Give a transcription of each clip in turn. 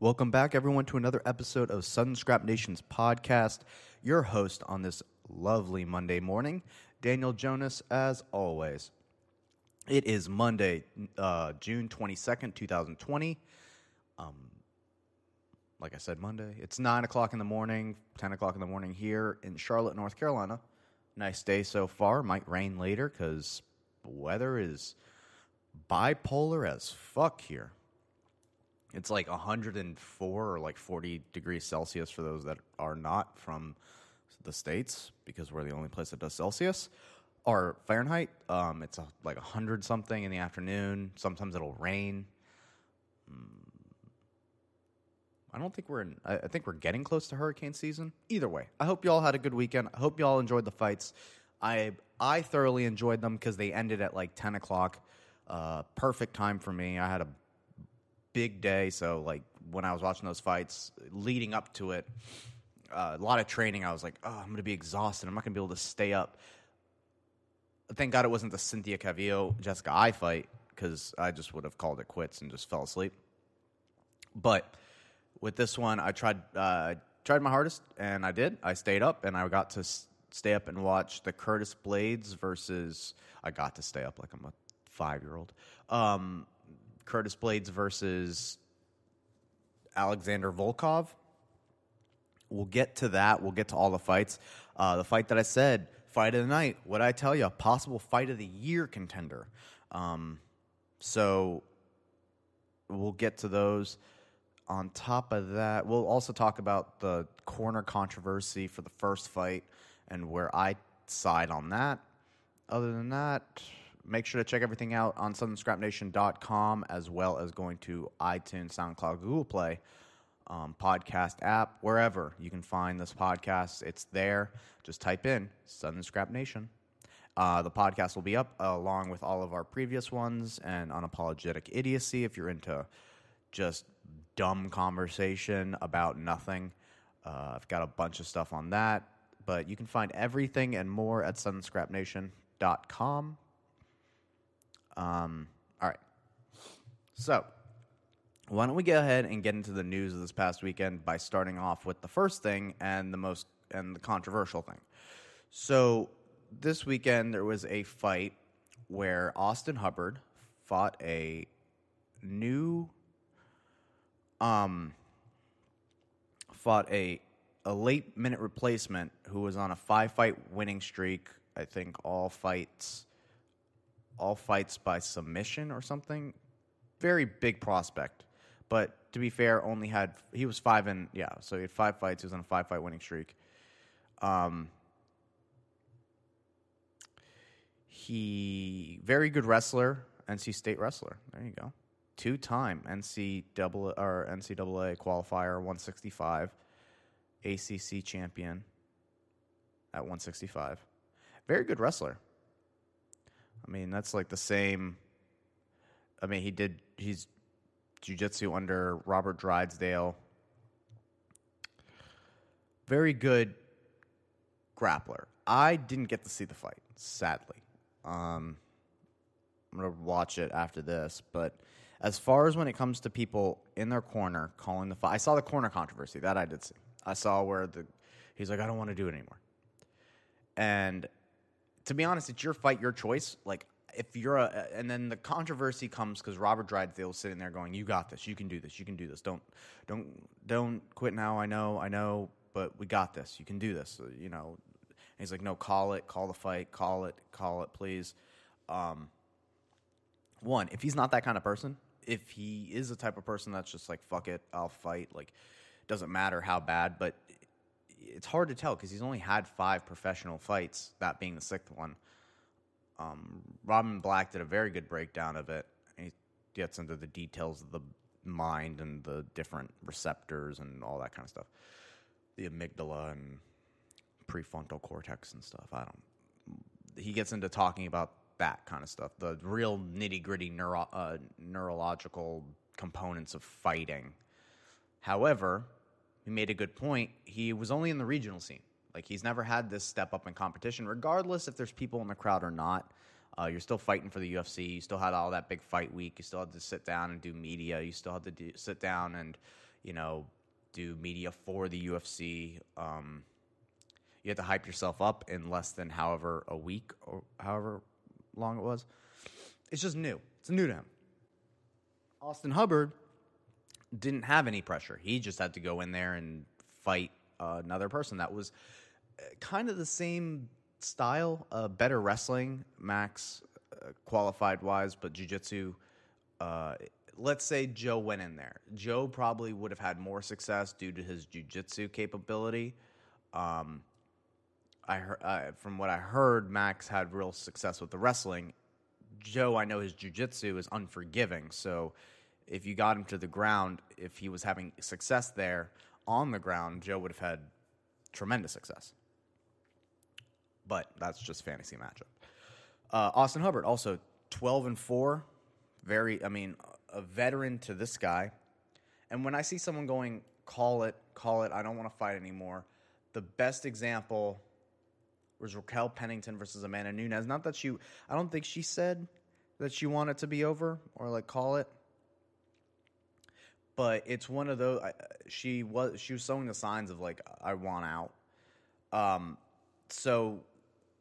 Welcome back, everyone, to another episode of Southern Scrap Nation's podcast. Your host on this lovely Monday morning, Daniel Jonas, as always. It is Monday, uh, June 22nd, 2020. Um, like I said, Monday. It's 9 o'clock in the morning, 10 o'clock in the morning here in Charlotte, North Carolina. Nice day so far. Might rain later because the weather is bipolar as fuck here. It's like 104 or like 40 degrees Celsius for those that are not from the States because we're the only place that does Celsius. Or Fahrenheit, um, it's a, like 100 something in the afternoon. Sometimes it'll rain. Mm. I don't think we're in, I, think we're getting close to hurricane season. Either way, I hope you all had a good weekend. I hope you all enjoyed the fights. I, I thoroughly enjoyed them because they ended at like 10 o'clock. Uh, perfect time for me. I had a big day. So like when I was watching those fights leading up to it, uh, a lot of training. I was like, oh, I'm going to be exhausted. I'm not going to be able to stay up. Thank God it wasn't the Cynthia Calvillo Jessica Eye fight because I just would have called it quits and just fell asleep. But with this one, I tried uh, tried my hardest and I did. I stayed up and I got to s- stay up and watch the Curtis Blaydes versus. I got to stay up like I'm a five year old. Um, Curtis Blaydes versus Alexander Volkov. We'll get to that. We'll get to all the fights. Uh, the fight that I said, fight of the night. What I tell you, A possible fight of the year contender. Um, so we'll get to those. On top of that, we'll also talk about the corner controversy for the first fight and where I side on that. Other than that, make sure to check everything out on SouthernScrapNation.com as well as going to iTunes, SoundCloud, Google Play, um, podcast app, wherever you can find this podcast. It's there. Just type in Southern Scrap Nation. Uh, the podcast will be up uh, along with all of our previous ones and unapologetic idiocy if you're into just dumb conversation about nothing. Uh, I've got a bunch of stuff on that, but you can find everything and more at SouthernScrapNation.com. Um, all right. So, why don't we go ahead and get into the news of this past weekend by starting off with the first thing and the most and the controversial thing. So, this weekend there was a fight where Austin Hubbard fought a new um fought a a late minute replacement who was on a five fight winning streak. I think all fights all fights by submission or something. Very big prospect. But to be fair, only had he was five and yeah, so he had five fights. He was on a five fight winning streak. Um, he very good wrestler, NC State wrestler. There you go, two time NC double or NCAA qualifier, one sixty five, ACC champion at one sixty five. Very good wrestler. I mean, that's like the same. I mean, he did. He's jujitsu under Robert Drysdale. Very good grappler. I didn't get to see the fight, sadly. Um, I'm gonna watch it after this, but as far as when it comes to people in their corner calling the fight, I saw the corner controversy that I did see. I saw where the he's like, I don't want to do it anymore, and to be honest, it's your fight, your choice. Like if you're a, and then the controversy comes because Robert Drysdale's sitting there going, "You got this. You can do this. You can do this. Don't, don't, don't quit now. I know, I know, but we got this. You can do this. You know." And he's like, "No, call it. Call the fight. Call it. Call it, please." Um, one, if he's not that kind of person, if he is the type of person that's just like, "Fuck it, I'll fight," like, doesn't matter how bad, but it's hard to tell because he's only had five professional fights, that being the sixth one. Um, Robin Black did a very good breakdown of it. He gets into the details of the mind and the different receptors and all that kind of stuff, the amygdala and prefrontal cortex and stuff. I don't. He gets into talking about that kind of stuff, the real nitty gritty neuro, uh, neurological components of fighting. However, he made a good point. He was only in the regional scene. Like he's never had this step up in competition, regardless if there's people in the crowd or not. Uh, you're still fighting for the UFC. You still had all that big fight week. You still had to sit down and do media. You still had to do, sit down and, you know, do media for the UFC. Um, you had to hype yourself up in less than however a week or however long it was. It's just new. It's new to him. Austin Hubbard didn't have any pressure. He just had to go in there and fight uh, another person that was uh, kind of the same style, uh, better wrestling, Max uh, qualified wise, but jiu-jitsu uh, let's say Joe went in there. Joe probably would have had more success due to his jiu-jitsu capability. Um, I heard, uh, from what I heard, Max had real success with the wrestling. Joe, I know his jiu-jitsu is unforgiving, so if you got him to the ground, if he was having success there on the ground, Joe would have had tremendous success. But that's just fantasy matchup. Uh, Austin Hubbard also twelve and four, very. I mean, a veteran to this guy. And when I see someone going, call it, call it, I don't want to fight anymore. The best example was Raquel Pennington versus Amanda Nunes. Not that she, I don't think she said that she wanted to be over or like call it. But it's one of those. She was she was showing the signs of like I want out. Um, so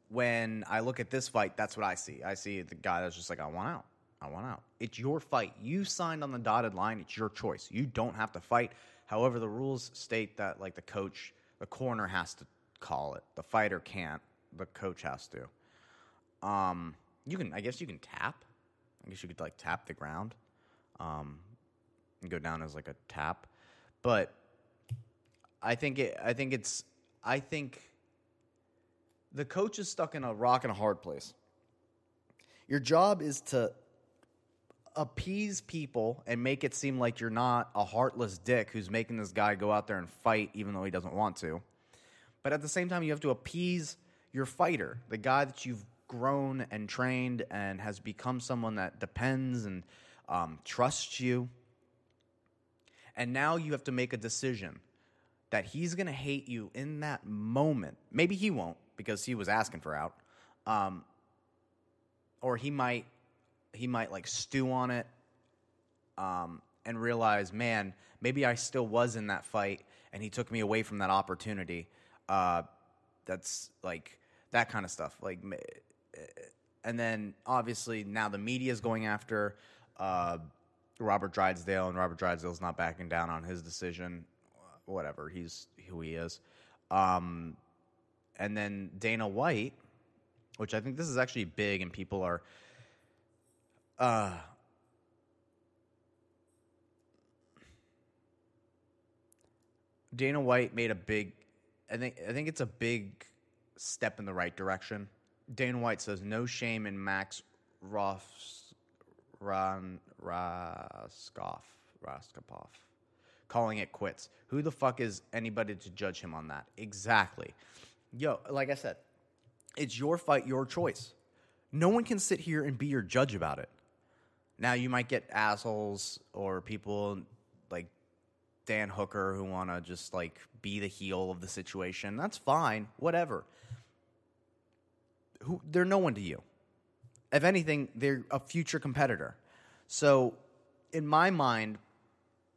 when I look at this fight, that's what I see. I see the guy that's just like I want out. I want out. It's your fight. You signed on the dotted line. It's your choice. You don't have to fight. However, the rules state that like the coach, the corner has to call it. The fighter can't. The coach has to. Um, you can. I guess you can tap. I guess you could like tap the ground, um, and go down as like a tap. But I think it. I think it's. I think the coach is stuck in a rock and a hard place. Your job is to appease people and make it seem like you're not a heartless dick who's making this guy go out there and fight even though he doesn't want to. But at the same time, you have to appease your fighter, the guy that you've grown and trained and has become someone that depends and um, trusts you. And now you have to make a decision that he's going to hate you in that moment. Maybe he won't because he was asking for out. Um, or he might he might like stew on it um, and realize, man, maybe I still was in that fight and he took me away from that opportunity. Uh, that's like that kind of stuff. Like, and then obviously now the media is going after uh, Robert Drysdale, and Robert Drysdale's not backing down on his decision. Whatever, he's who he is. Um, and then Dana White, which I think this is actually big, and people are uh, Dana White made a big I think I think it's a big step in the right direction. Dana White says no shame in Max Ross Ron Raskoff Raskopov calling it quits. Who the fuck is anybody to judge him on that? Exactly. Yo, like I said, it's your fight, your choice. No one can sit here and be your judge about it. Now you might get assholes or people like Dan Hooker who want to just like be the heel of the situation. That's fine, whatever. Who they're no one to you. If anything, they're a future competitor. So, in my mind,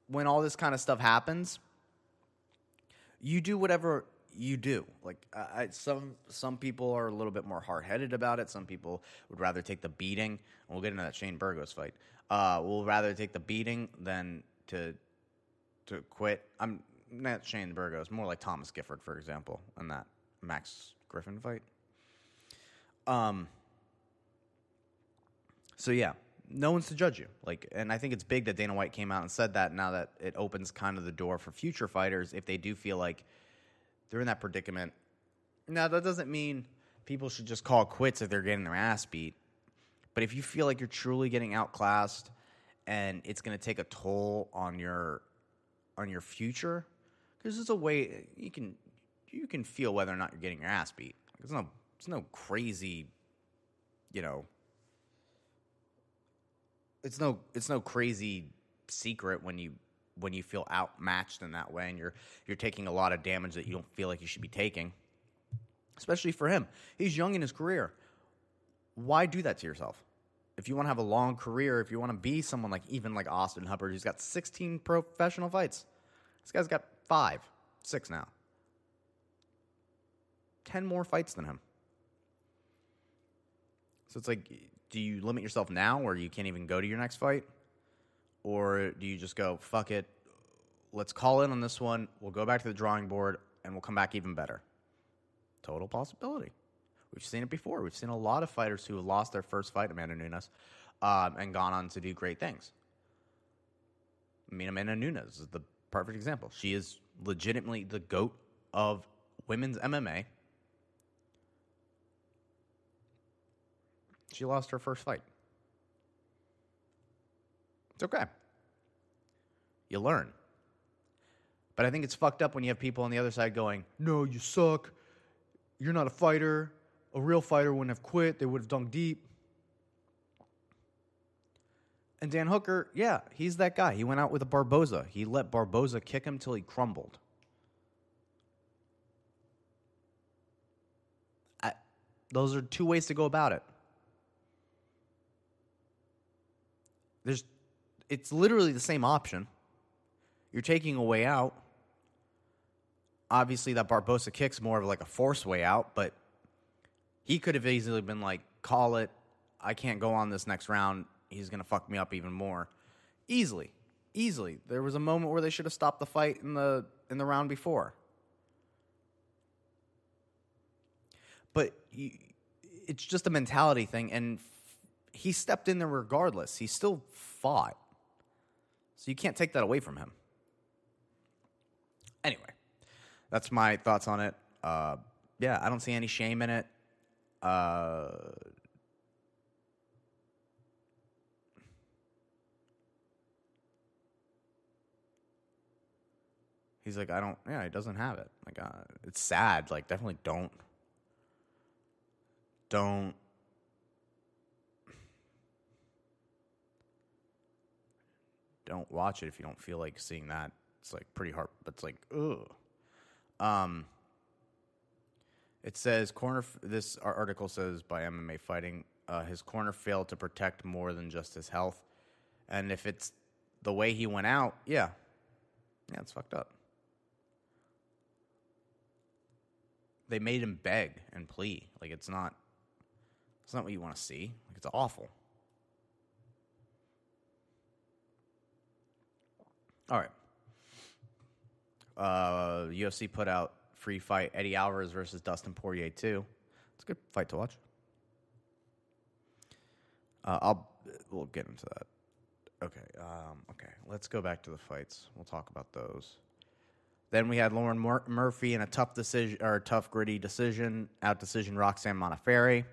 when all this kind of stuff happens, you do whatever you do. Like I, some some people are a little bit more hard headed about it. Some people would rather take the beating. And we'll get into that Shane Burgos fight. Uh, will rather take the beating than to to quit. I'm not Shane Burgos. More like Thomas Gifford, for example, in that Max Griffin fight. Um. So yeah, no one's to judge you. Like, and I think it's big that Dana White came out and said that. Now that it opens kind of the door for future fighters, if they do feel like they're in that predicament. Now, that doesn't mean people should just call quits if they're getting their ass beat. But if you feel like you're truly getting outclassed and it's going to take a toll on your on your future, because there's a way you can you can feel whether or not you're getting your ass beat. It's no it's no crazy, you know. It's no it's no crazy secret when you when you feel outmatched in that way and you're you're taking a lot of damage that you don't feel like you should be taking. Especially for him. He's young in his career. Why do that to yourself? If you want to have a long career, if you want to be someone like even like Austin Hubbard who's got 16 professional fights. This guy's got five, six now. 10 more fights than him. So it's like, do you limit yourself now where you can't even go to your next fight? Or do you just go, fuck it, let's call in on this one, we'll go back to the drawing board, and we'll come back even better? Total possibility. We've seen it before. We've seen a lot of fighters who have lost their first fight, Amanda Nunes, um, and gone on to do great things. I mean, Amanda Nunes is the perfect example. She is legitimately the GOAT of women's MMA. She lost her first fight. It's okay. You learn. But I think it's fucked up when you have people on the other side going, No, you suck. You're not a fighter. A real fighter wouldn't have quit. They would have dunked deep. And Dan Hooker, yeah, he's that guy. He went out with a Barboza. He let Barboza kick him till he crumbled. I, those are two ways to go about it. There's, it's literally the same option. You're taking a way out. Obviously, that Barboza kick's more of like a force way out, but he could have easily been like, call it. I can't go on this next round. He's going to fuck me up even more. Easily. Easily. There was a moment where they should have stopped the fight in the in the round before. But it's just a mentality thing and he stepped in there regardless. He still fought. So you can't take that away from him. Anyway, that's my thoughts on it. Uh, yeah, I don't see any shame in it. Uh, he's like, I don't. Yeah, he doesn't have it. Like, uh, it's sad. Like, definitely don't. Don't. Don't watch it if you don't feel like seeing that. It's like pretty hard, but it's like, ugh. Um, it says corner. This article says by MMA Fighting, uh, his corner failed to protect more than just his health, and if it's the way he went out, yeah, yeah, it's fucked up. They made him beg and plea. Like it's not. It's not what you want to see. Like it's awful. All right. Uh, UFC put out free fight Eddie Alvarez versus Dustin Poirier too. It's a good fight to watch. Uh, I'll we'll get into that. Okay, um, okay. Let's go back to the fights. We'll talk about those. Then we had Lauren Mur- Murphy in a tough decision or tough gritty decision out decision Roxanne Modafferi.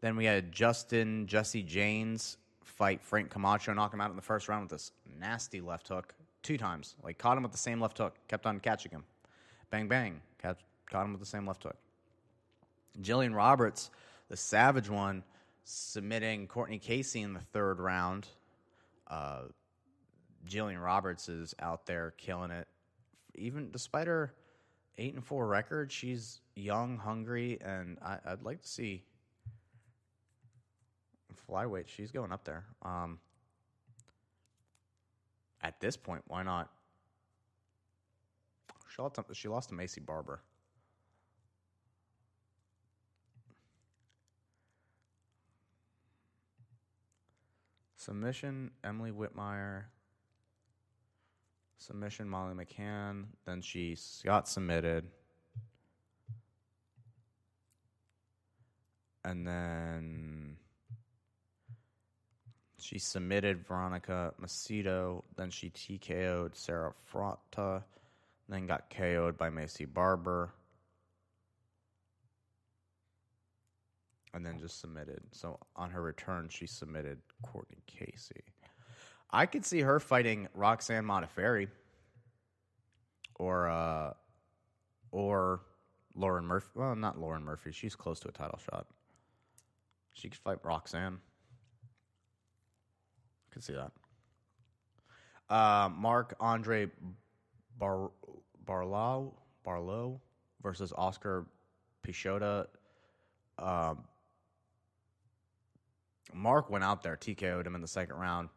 Then we had Justin Jesse James fight Frank Camacho, knock him out in the first round with this nasty left hook two times. Like caught him with the same left hook, kept on catching him. Bang bang, catch, caught him with the same left hook. Jillian Roberts, the savage one, submitting Cortney Casey in the third round. Uh, Jillian Roberts is out there killing it. Even despite her eight and four record, she's young, hungry, and I, would like to see flyweight. She's going up there. Um, at this point, why not? She lost, to, she lost to Maycee Barber. Submission, Emily Whitmire. Submission, Molly McCann. Then she got submitted. And then she submitted Veronica Macedo. Then she TKO'd Sarah Frota. Then got KO'd by Maycee Barber. And then just submitted. So on her return, she submitted Cortney Casey. I could see her fighting Roxanne Modafferi or uh, or Lauren Murphy. Well, not Lauren Murphy. She's close to a title shot. She could fight Roxanne. Could can see that. Uh, Mark Andre Bar- Barlow Barlow versus Oskar Piechota. Um, Mark went out there, TKO'd him in the second round.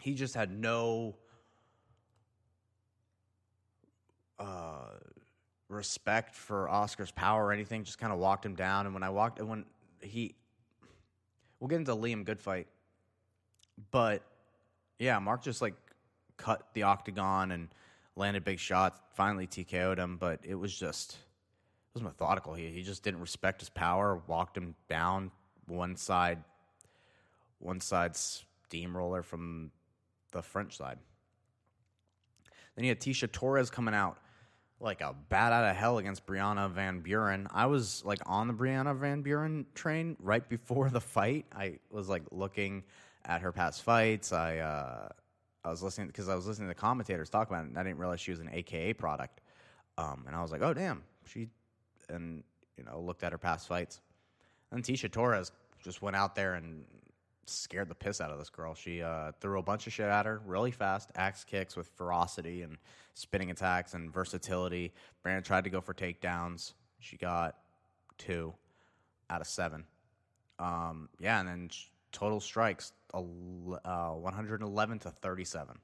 He just had no uh, respect for Oscar's power or anything. Just kind of walked him down. And when I walked, when he, we'll get into Lyman Good fight but yeah, Mark just like cut the octagon and landed big shots. Finally TKO'd him, but it was just it was methodical. He he just didn't respect his power. Walked him down one side, one side steamroller from the French side. Then you had Tecia Torres coming out like a bat out of hell against Brianna Van Buren. I was like on the Brianna Van Buren train right before the fight. I was like looking at her past fights. I uh, I was listening because I was listening to the commentators talk about it, and I didn't realize she was an AKA product. Um, and I was like, oh damn, she and you know looked at her past fights. And Tecia Torres just went out there and scared the piss out of this girl. She uh, threw a bunch of shit at her really fast, axe kicks with ferocity and spinning attacks and versatility. Brandon tried to go for takedowns. She got two out of seven. Um, yeah, and then total strikes uh, 111 to 37.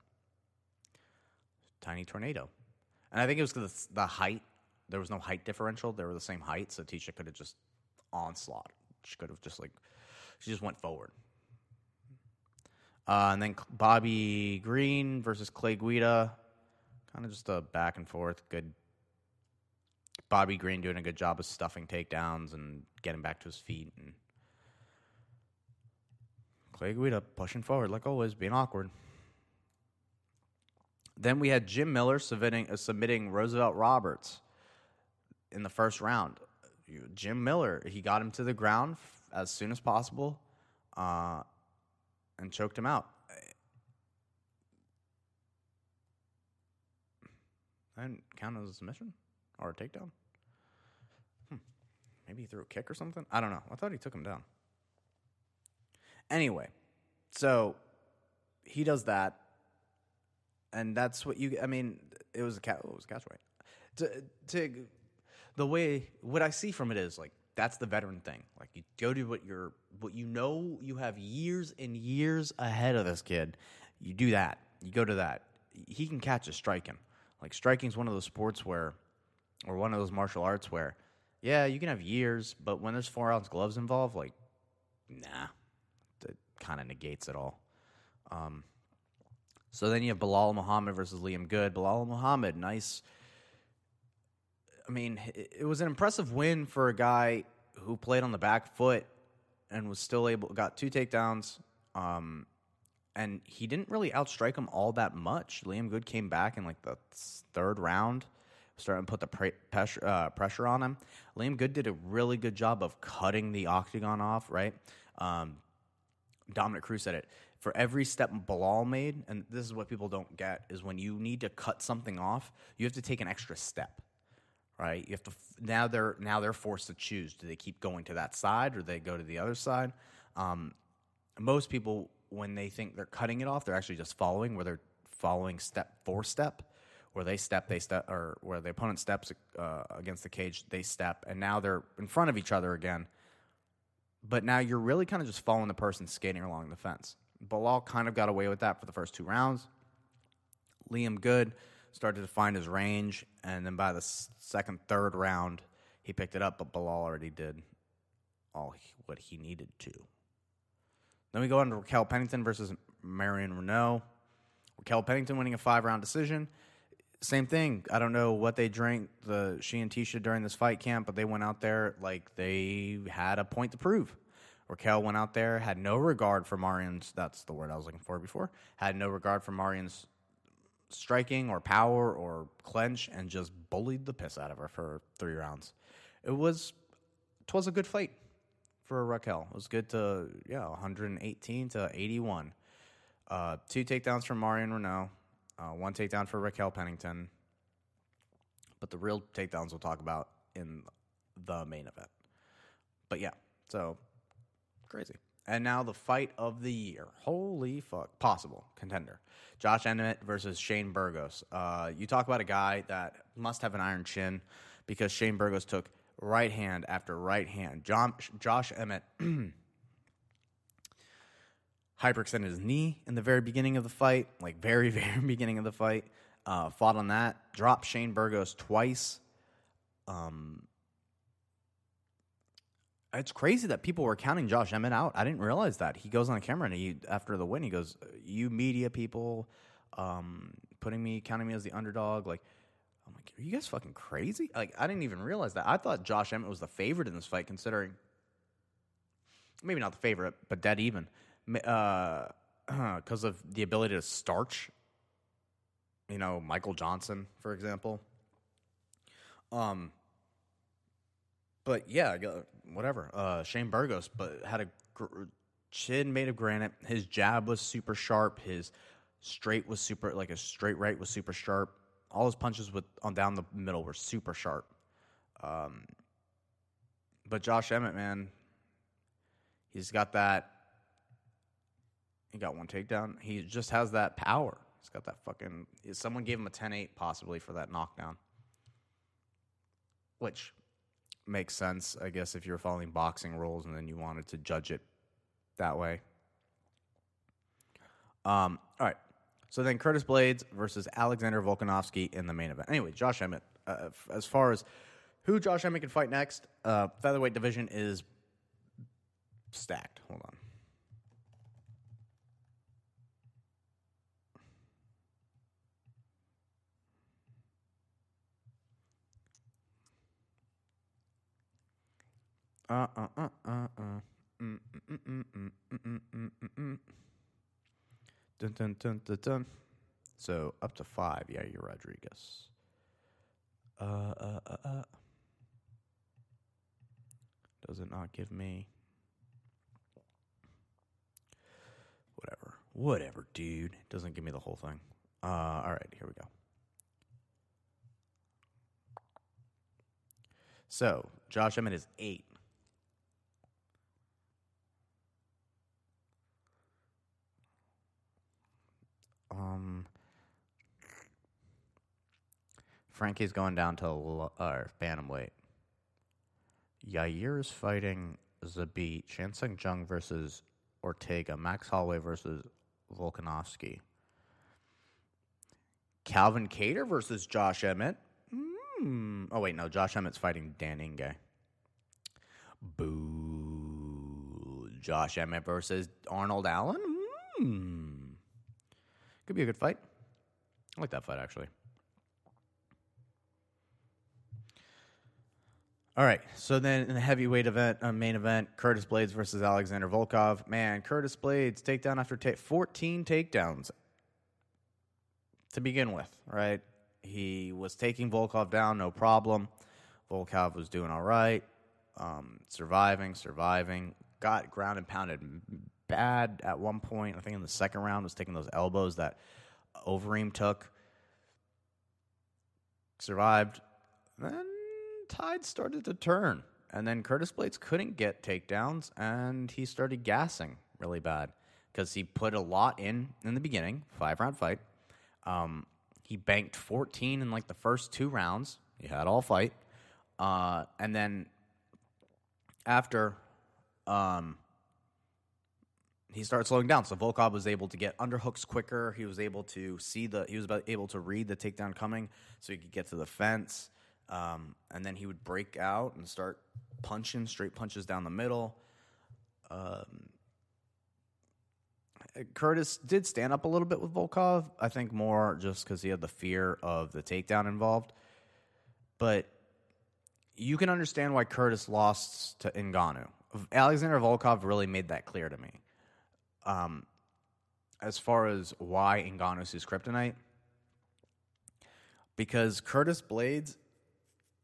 Tiny tornado. And I think it was the, the height. There was no height differential. They were the same height, so Tecia could have just onslaught. She could have just like, she just went forward. Uh, and then Bobby Green versus Clay Guida. Kind of just a back and forth. Good. Bobby Green doing a good job of stuffing takedowns and getting back to his feet. And Clay Guida pushing forward, like always, being awkward. Then we had Jim Miller submitting, uh, submitting Roosevelt Roberts in the first round. Jim Miller, he got him to the ground as soon as possible. Uh, and choked him out. That didn't count as a submission or a takedown. Hmm. Maybe he threw a kick or something. I don't know. I thought he took him down. Anyway, so he does that, and that's what you. I mean, it was a cat. It was a catch weight. To to the way what I see from it is like that's the veteran thing. Like you go to what you're what you know you have years and years ahead of this kid. You do that. You go to that. He can catch a striking. Like striking is one of those sports where, or one of those martial arts where, yeah, you can have years, but when there's four ounce gloves involved, like, nah, kind of negates it all. Um, so then you have Belal Muhammad versus Lyman Good. Belal Muhammad, nice I mean, it was an impressive win for a guy who played on the back foot and was still able got two takedowns. Um, and he didn't really outstrike him all that much. Lyman Good came back in like the third round, starting to put the pre- pressure, uh, pressure on him. Lyman Good did a really good job of cutting the octagon off. Right, um, Dominick Cruz said it. For every step Belal made, and this is what people don't get, is when you need to cut something off, you have to take an extra step right? You have to now they're now they're forced to choose. Do they keep going to that side or they go to the other side? Um, most people, when they think they're cutting it off, they're actually just following, where they're following step for step, where they step, they step, or where the opponent steps uh, against the cage, they step, and now they're in front of each other again. But now you're really kind of just following the person skating along the fence. Belal kind of got away with that for the first two rounds. Lyman Good started to find his range, and then by the second, third round, he picked it up, but Belal already did all he, what he needed to. Then we go on to Raquel Pennington versus Marion Reneau. Raquel Pennington winning a five round decision. Same thing. I don't know what they drank, the she and Tecia during this fight camp, but they went out there like they had a point to prove. Raquel went out there, had no regard for Marion's. That's the word I was looking for before. Had no regard for Marion's striking or power or clench and just bullied the piss out of her for three rounds. It was it was a good fight for Raquel. It was good to yeah, 118 to 81. Uh, two takedowns from Marion Reneau, uh, one takedown for Raquel Pennington. But the real takedowns we'll talk about in the main event. But yeah, so crazy. And now the fight of the year. Holy fuck. Possible contender. Josh Emmett versus Shane Burgos. Uh, you talk about a guy that must have an iron chin because Shane Burgos took right hand after right hand. John, Josh Emmett hyperextended his knee in the very beginning of the fight, like very, very beginning of the fight. Uh, fought on that, dropped Shane Burgos twice. Um, it's crazy that people were counting Josh Emmett out. I didn't realize that. He goes on camera and he after the win, he goes, "You media people, um, putting me, counting me as the underdog." Like, I'm like, "Are you guys fucking crazy?" Like, I didn't even realize that. I thought Josh Emmett was the favorite in this fight, considering maybe not the favorite, but dead even, because uh, of the ability to starch. You know, Michael Johnson, for example. Um, but yeah, whatever. Uh, Shane Burgos, but had a gr- chin made of granite. His jab was super sharp. His straight was super, like a straight right was super sharp. All his punches with on down the middle were super sharp. Um, but Josh Emmett, man, he's got that. He got one takedown. He just has that power. He's got that fucking. Someone gave him a 10-8 possibly for that knockdown, which makes sense, I guess, if you're following boxing rules and then you wanted to judge it that way. Um, all right. So then Curtis Blaydes versus Alexander Volkanovski in the main event. Anyway, Josh Emmett. Uh, as far as who Josh Emmett can fight next, uh, featherweight division is stacked. Hold on. Uh uh uh uh uh. Mm, mm, mm, dun, dun, dun, dun, dun. So up to five, yeah, Yair Rodriguez. Uh, uh, uh, uh. Does it not give me? Whatever, whatever, dude. It doesn't give me the whole thing. Uh, all right, here we go. So Josh Emmett is eight. Frankie's going down to uh, bantamweight. Yair is fighting Zabit. Chan Sung Jung versus Ortega. Max Holloway versus Volkanovski. Calvin Kattar versus Josh Emmett. Mm. Oh, wait, no. Josh Emmett's fighting Dan Ige. Boo. Josh Emmett versus Arnold Allen. Mm. Could be a good fight. I like that fight, actually. All right, so then in the heavyweight event, uh, main event, Curtis Blaydes versus Alexander Volkov. Man, Curtis Blaydes takedown after ta- 14 takedowns to begin with, right? He was taking Volkov down, no problem. Volkov was doing all right, um, surviving, surviving. Got ground and pounded bad at one point. I think in the second round was taking those elbows that Overeem took. Survived. Then tide started to turn. And then Curtis Blaydes couldn't get takedowns and he started gassing really bad because he put a lot in in the beginning, five round fight. Um, he banked 14 in like the first two rounds. He had all fight. Uh, and then after um, he started slowing down. So Volkov was able to get underhooks quicker. He was able to see the he was able to read the takedown coming, so he could get to the fence. Um, and then he would break out and start punching straight punches down the middle. Um, Curtis did stand up a little bit with Volkov. I think more just because he had the fear of the takedown involved. But you can understand why Curtis lost to Ngannou. Alexander Volkov really made that clear to me um, as far as why Ngannou's his kryptonite. Because Curtis Blaydes,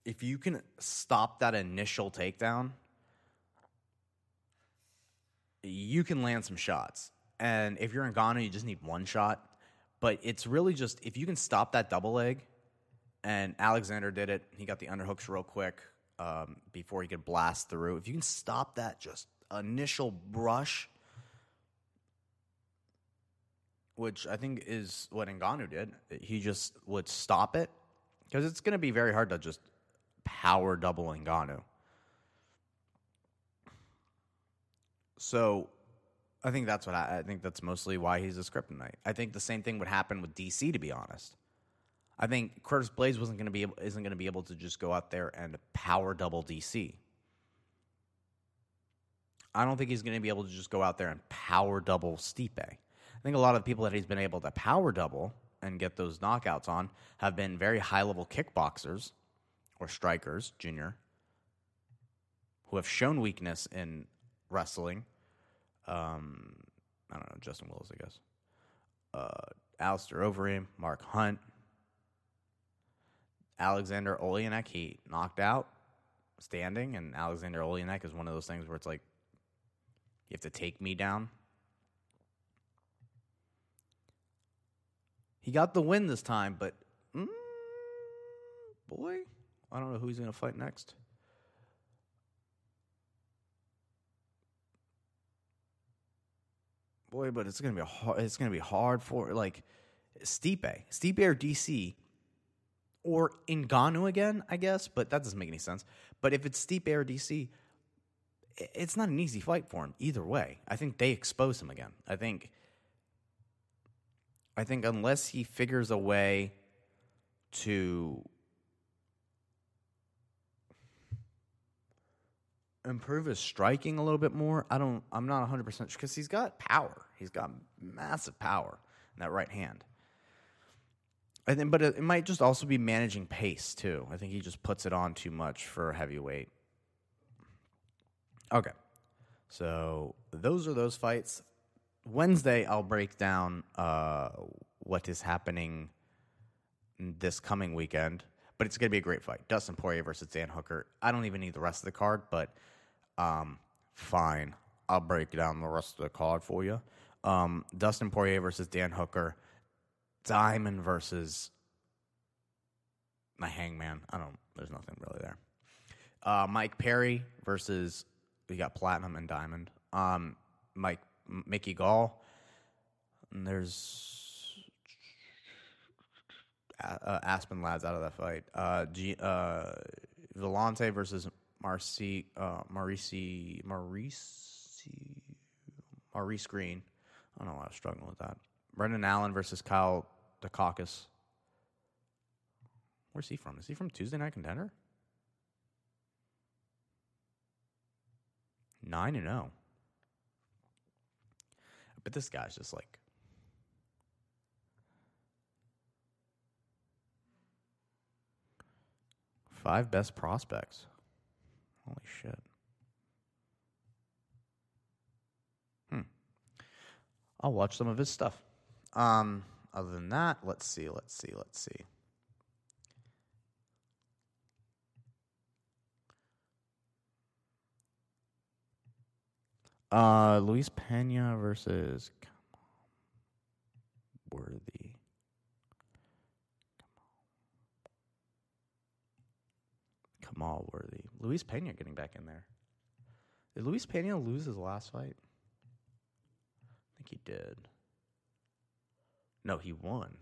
if you can stop that initial takedown, you can land some shots. And if you're Ngannou, you just need one shot. But it's really just if you can stop that double leg, and Alexander did it. He got the underhooks real quick um, before he could blast through. If you can stop that just initial brush, which I think is what Ngannou did. He just would stop it because it's going to be very hard to just power double Ngannou. So I think that's what I, I, think that's mostly why he's a kryptonite. I think the same thing would happen with DC, to be honest. I think Curtis Blaydes wasn't going to be able, isn't going to be able to just go out there and power double DC. I don't think he's going to be able to just go out there and power double Stipe. I think a lot of the people that he's been able to power double and get those knockouts on have been very high level kickboxers or strikers, junior, who have shown weakness in wrestling. Um, I don't know, Justin Willis, I guess. Uh, Alistair Overeem, Mark Hunt, Alexander Oleinik, he knocked out standing, and Alexander Oleinik is one of those things where it's like you have to take me down. He got the win this time, but mm, boy, I don't know who he's going to fight next. Boy, but it's going to be hard, it's going to be hard for like Stipe, Stipe or DC or Ngannou again, I guess, but that doesn't make any sense. But if it's Stipe or DC, it's not an easy fight for him either way. I think they expose him again. I think I think unless he figures a way to improve his striking a little bit more, I don't I'm not 100% sure cuz he's got power. He's got massive power in that right hand. I think but it, it might just also be managing pace too. I think he just puts it on too much for heavyweight. Okay. So those are those fights. Wednesday, I'll break down uh, what is happening this coming weekend, but it's going to be a great fight. Dustin Poirier versus Dan Hooker. I don't even need the rest of the card, but um, fine. I'll break down the rest of the card for you. Um, Dustin Poirier versus Dan Hooker. Diamond versus my hangman. I don't, there's nothing really there. Uh, Mike Perry versus we got platinum and diamond. Um, Mike Mickey Gall. And there's uh, Aspen lads out of that fight. Uh, G, uh, Villante versus Marcy, uh, Maurice, Maurice, Maurice Greene. I don't know. why I was struggling with that. Brendan Allen versus Kyle Daukaus. Where's he from? Is he from Tuesday Night Contender? Nine and zero. Oh. But this guy's just like. Five best prospects. Holy shit. Hmm. I'll watch some of his stuff. Um, other than that, let's see, let's see, let's see. Uh, Luis Pena versus Worthy. Kamal Worthy. Luis Pena getting back in there. Did Luis Pena lose his last fight? I think he did. No, he won.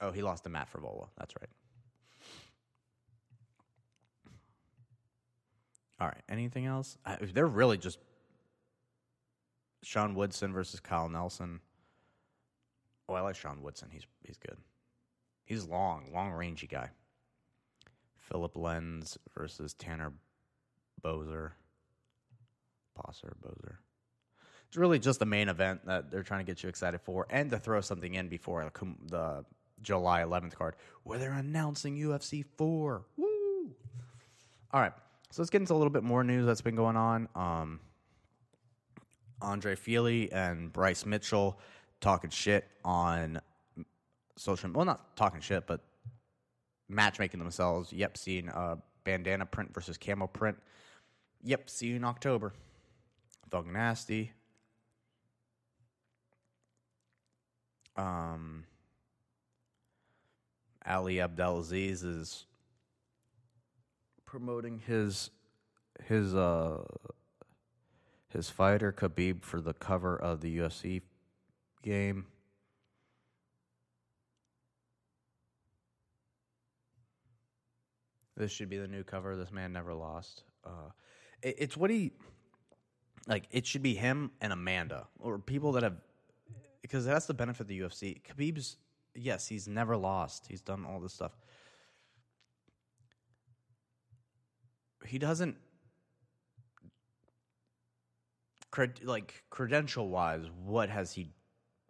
Oh, he lost to Matt Frevola. That's right. All right. Anything else? I, they're really just Sean Woodson versus Kyle Nelson. Oh, I like Sean Woodson. He's he's good. He's long, long rangey guy. Philipe Lins versus Tanner Boser. Bosser, Boser. It's really just the main event that they're trying to get you excited for and to throw something in before the July 11th card where they're announcing UFC 4. Woo! All right. So let's get into a little bit more news that's been going on. Um, Andre Fili and Bryce Mitchell talking shit on social. Well, not talking shit, but matchmaking themselves. Yep, seeing uh, bandana print versus camo print. Yep, see you in October. Thug Nasty. Um, Ali Abdelaziz is promoting his his uh his fighter Khabib for the cover of the UFC game. This should be the new cover. This man never lost. Uh, it, it's what he like. It should be him and Amanda, or people that have because that's the benefit of the UFC. Khabib's yes, he's never lost. He's done all this stuff. He doesn't like credential wise, what has he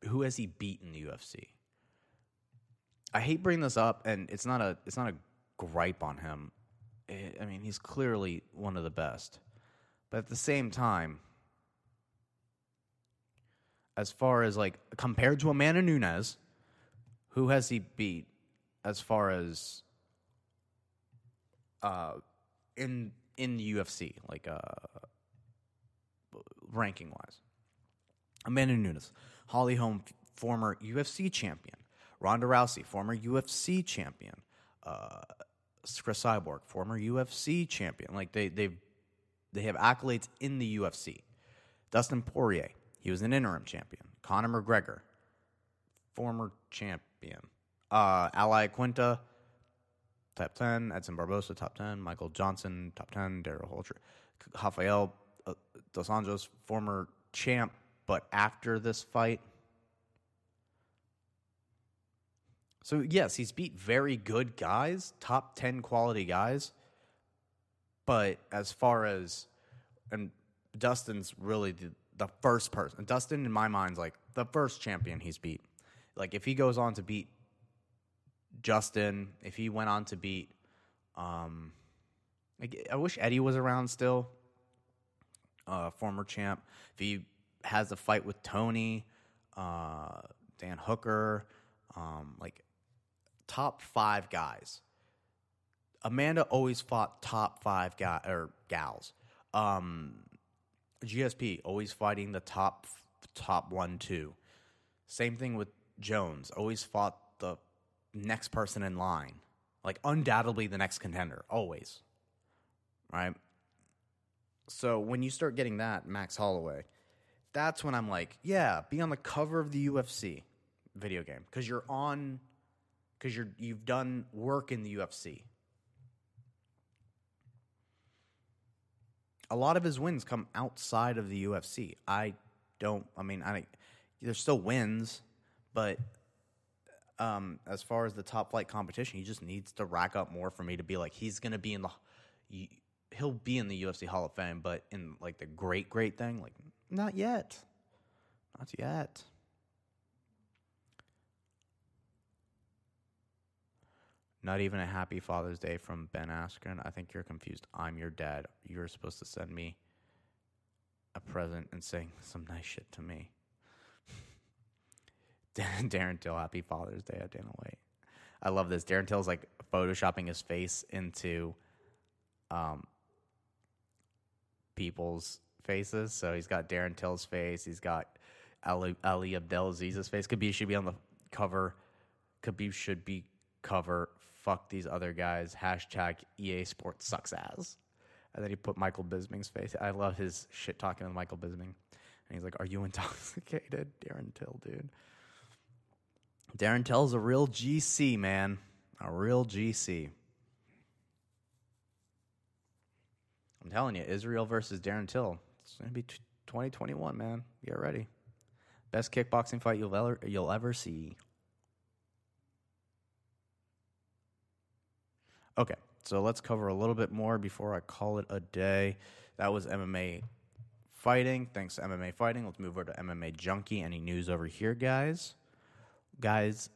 who has he beaten the UFC? I hate bringing this up and it's not a it's not a gripe on him. I mean, he's clearly one of the best. But at the same time, as far as like compared to Amanda Nunes, who has he beat as far as uh in in the UFC, like uh ranking wise? Amanda Nunes, Holly Holm, former UFC champion, Ronda Rousey, former UFC champion, uh, Cris Cyborg, former UFC champion. Like they they they have accolades in the UFC. Dustin Poirier, he was an interim champion. Conor McGregor, former champion. Uh, Al Iaquinta, top 10. Edson Barboza, top 10. Michael Johnson, top 10. Darrell Horcher. Rafael uh, Dos Anjos, former champ, but after this fight. So, yes, he's beat very good guys, top 10 quality guys. But as far as, and Dustin's really the, the first person. Dustin, in my mind, is like the first champion he's beat. Like if he goes on to beat Justin, if he went on to beat, um, I wish Eddie was around still, uh, former champ. If he has a fight with Tony, uh, Dan Hooker, um, like top five guys. Amanda always fought top five guy or gals. Um, GSP always fighting the top top one two. Same thing with Jones. Always fought the next person in line. Like undoubtedly the next contender. Always. Right? So when you start getting that, Max Holloway, that's when I'm like, yeah, be on the cover of the UFC video game. Because you're on because you're you've done work in the UFC. a lot of his wins come outside of the UFC. I don't. I mean, I there's still wins, but um, as far as the top flight competition, he just needs to rack up more for me to be like he's gonna be in the. He'll be in the UFC Hall of Fame, but in like the great, great thing, like not yet, not yet. Not even a happy Father's Day from Ben Askren. I think you're confused. I'm your dad. You're supposed to send me a present and saying some nice shit to me. Darren Till, happy Father's Day. Didn't wait. I love this. Darren Till's like photoshopping his face into um, people's faces. So he's got Darren Till's face. He's got Ali, Ali Abdelaziz's face. Khabib should be on the cover. Khabib should be cover fuck these other guys. Hashtag EA Sports sucks ass. And then he put Michael Bisping's face. I love his shit talking with Michael Bisping. And he's like, Are you intoxicated? Darren Till, dude. Darren Till's a real GC, man. A real GC. I'm telling you, Israel versus Darren Till. It's going to be 2021, man. Get ready. Best kickboxing fight you'll ever, you'll ever see. Okay, so let's cover a little bit more before I call it a day. That was MMA fighting. Thanks to MMA fighting. Let's move over to MMA junkie. Any news over here, guys? Guys,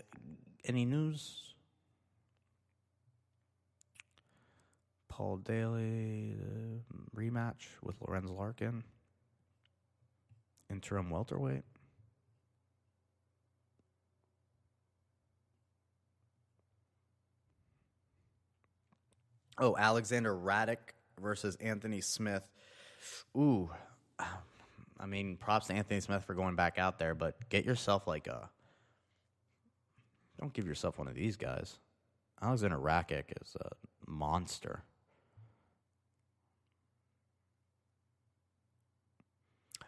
any news? Paul Daley rematch with Lorenz Larkin. Interim welterweight. Oh, Alexander Rakic versus Anthony Smith. Ooh, I mean, props to Anthony Smith for going back out there, but get yourself like a. Don't give yourself one of these guys. Alexander Rakic is a monster.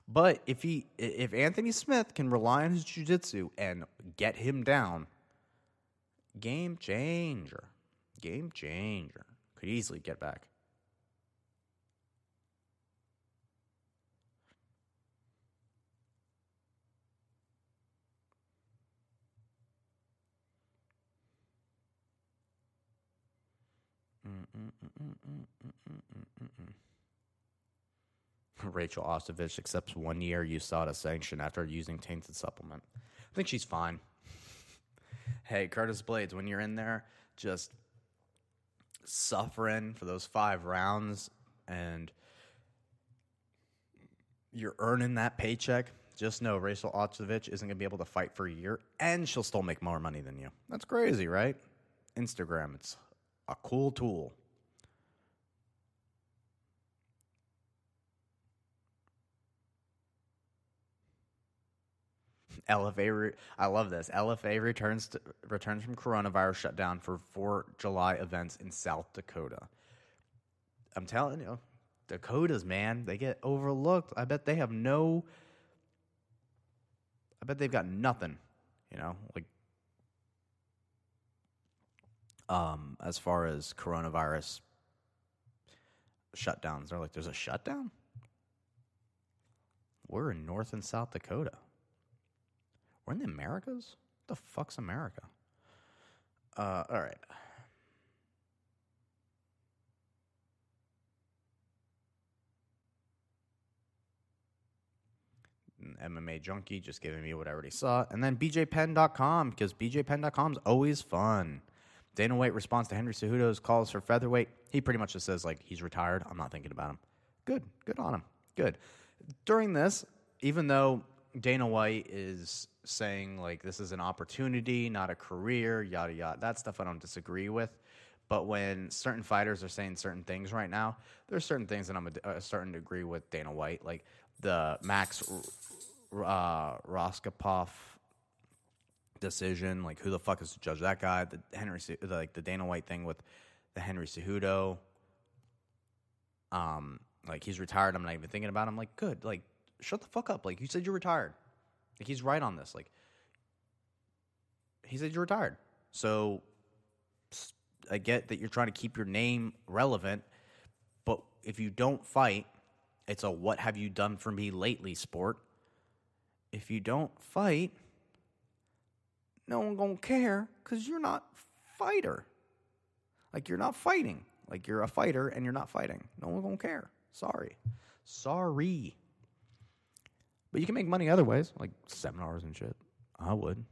But if he, if Anthony Smith can rely on his jiu-jitsu and get him down, game changer, game changer could easily get back. Rachel Ostovich accepts one year USADA sanction after using tainted supplement. I think she's fine. hey, Curtis Blaydes, when you're in there, just suffering for those five rounds and you're earning that paycheck, just know Rachel Ostovich isn't going to be able to fight for a year and she'll still make more money than you. That's crazy, right? Instagram, it's a cool tool. LFA, I love this. LFA returns to, returns from coronavirus shutdown for four July events in South Dakota. I'm telling you, Dakotas, man, they get overlooked. I bet they have no. I bet they've got nothing, you know, like um, as far as coronavirus shutdowns. They're like, there's a shutdown? We're in North and South Dakota. We're in the Americas? What the fuck's America? Uh, all right. MMA Junkie just giving me what I already saw. And then BJPenn.com because BJPenn.com is always fun. Dana White responds to Henry Cejudo's calls for featherweight. He pretty much just says, like, he's retired. I'm not thinking about him. Good. Good on him. Good. During this, even though Dana White is saying, like, this is an opportunity, not a career, yada, yada, that stuff I don't disagree with. But when certain fighters are saying certain things right now, there's certain things that I'm uh, starting to agree with Dana White. Like the Max uh, decision. Like, who the fuck is to judge that guy? The Henry, the, like the Dana White thing with the Henry Cejudo. Um, like he's retired. I'm not even thinking about him. Like, good. Like, shut the fuck up. Like, you said you're retired. Like, he's right on this. Like, he said you're retired. So, I get that you're trying to keep your name relevant, but if you don't fight, it's a what have you done for me lately sport. If you don't fight, no one gonna care because you're not fighter. Like you're not fighting. Like you're a fighter and you're not fighting. No one gonna care. Sorry. Sorry. But you can make money other ways, like seminars and shit. I would.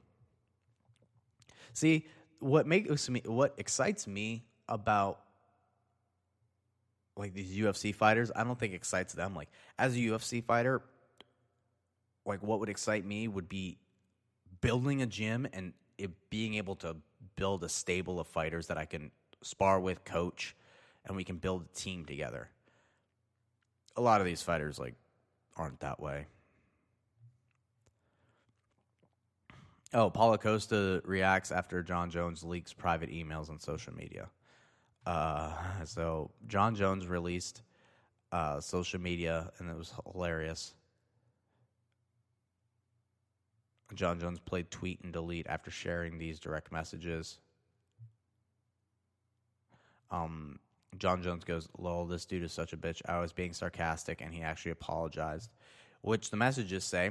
See, what makes oh, me what excites me about like these UFC fighters, I don't think excites them. Like as a UFC fighter, like what would excite me would be building a gym and being able to build a stable of fighters that I can spar with, coach, and we can build a team together. A lot of these fighters like aren't that way. Oh, Paulo Costa reacts after Jon Jones leaks private emails on social media. Uh, so Jon Jones released uh, social media, and it was hilarious. Jon Jones played tweet and delete after sharing these direct messages. Um, Jon Jones goes, "Lol, this dude is such a bitch. I was being sarcastic, and he actually apologized." Which the messages say.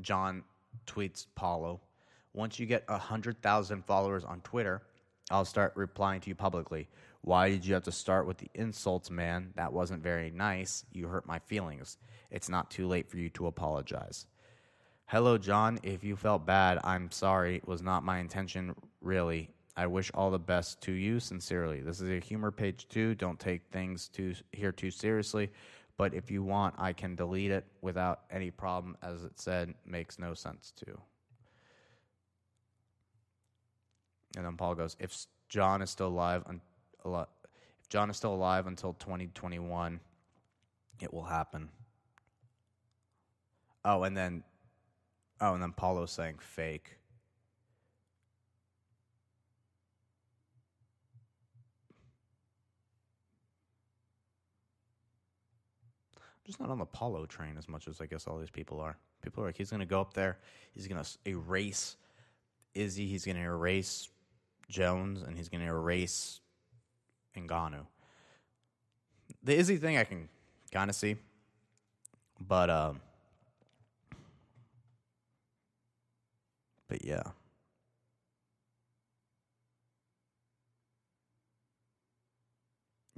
Jon tweets Paulo, "Once you get a hundred thousand followers on Twitter, I'll start replying to you publicly. Why did you have to start with the insults, man? That wasn't very nice. You hurt my feelings. It's not too late for you to apologize." Hello, Jon. If you felt bad, I'm sorry. It was not my intention, really. I wish all the best to you sincerely. This is a humor page too. Don't take things too here too seriously. But if you want, I can delete it without any problem. As it said, makes no sense to. And then Paul goes, if Jon is still alive, if Jon is still alive until 2021, it will happen. Oh, and then Oh, and then Paulo saying fake. Just not on the Paulo train as much as I guess all these people are. People are like, he's going to go up there, he's going to erase Izzy, he's going to erase Jones, and he's going to erase Ngannou. The Izzy thing I can kind of see, but um, But yeah.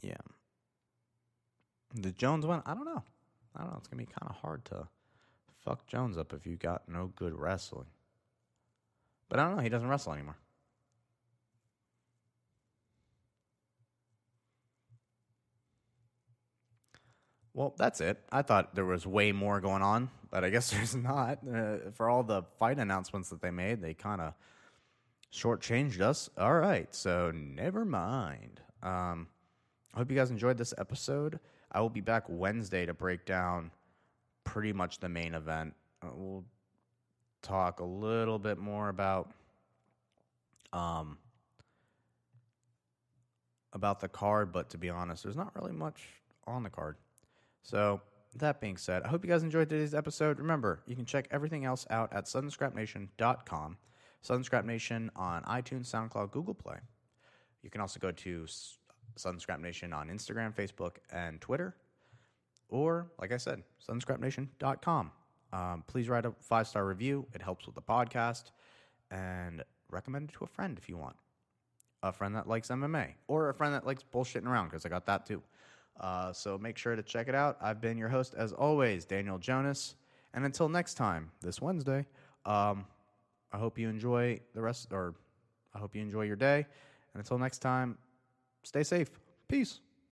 Yeah. The Jones one, I don't know. I don't know. It's gonna be kind of hard to fuck Jones up if you got no good wrestling. But I don't know. He doesn't wrestle anymore. Well, that's it. I thought there was way more going on, but I guess there's not. Uh, for all the fight announcements that they made, they kind of shortchanged us. All right, so never mind. Um, I hope you guys enjoyed this episode. I will be back Wednesday to break down pretty much the main event. Uh, we'll talk a little bit more about um about the card, but to be honest, there's not really much on the card. So that being said, I hope you guys enjoyed today's episode. Remember, you can check everything else out at sunscrapnation.com. Southern Scrap Nation on iTunes, SoundCloud, Google Play. You can also go to Southern Scrap Nation on Instagram, Facebook, and Twitter. Or, like I said, sunscrapnation.com. Um, please write a five star review. It helps with the podcast. And recommend it to a friend if you want. A friend that likes MMA or a friend that likes bullshitting around because I got that too. Uh, so make sure to check it out. I've been your host, as always, Daniel Jonas. And until next time, this Wednesday, um, I hope you enjoy the rest, or I hope you enjoy your day. And until next time, stay safe. Peace.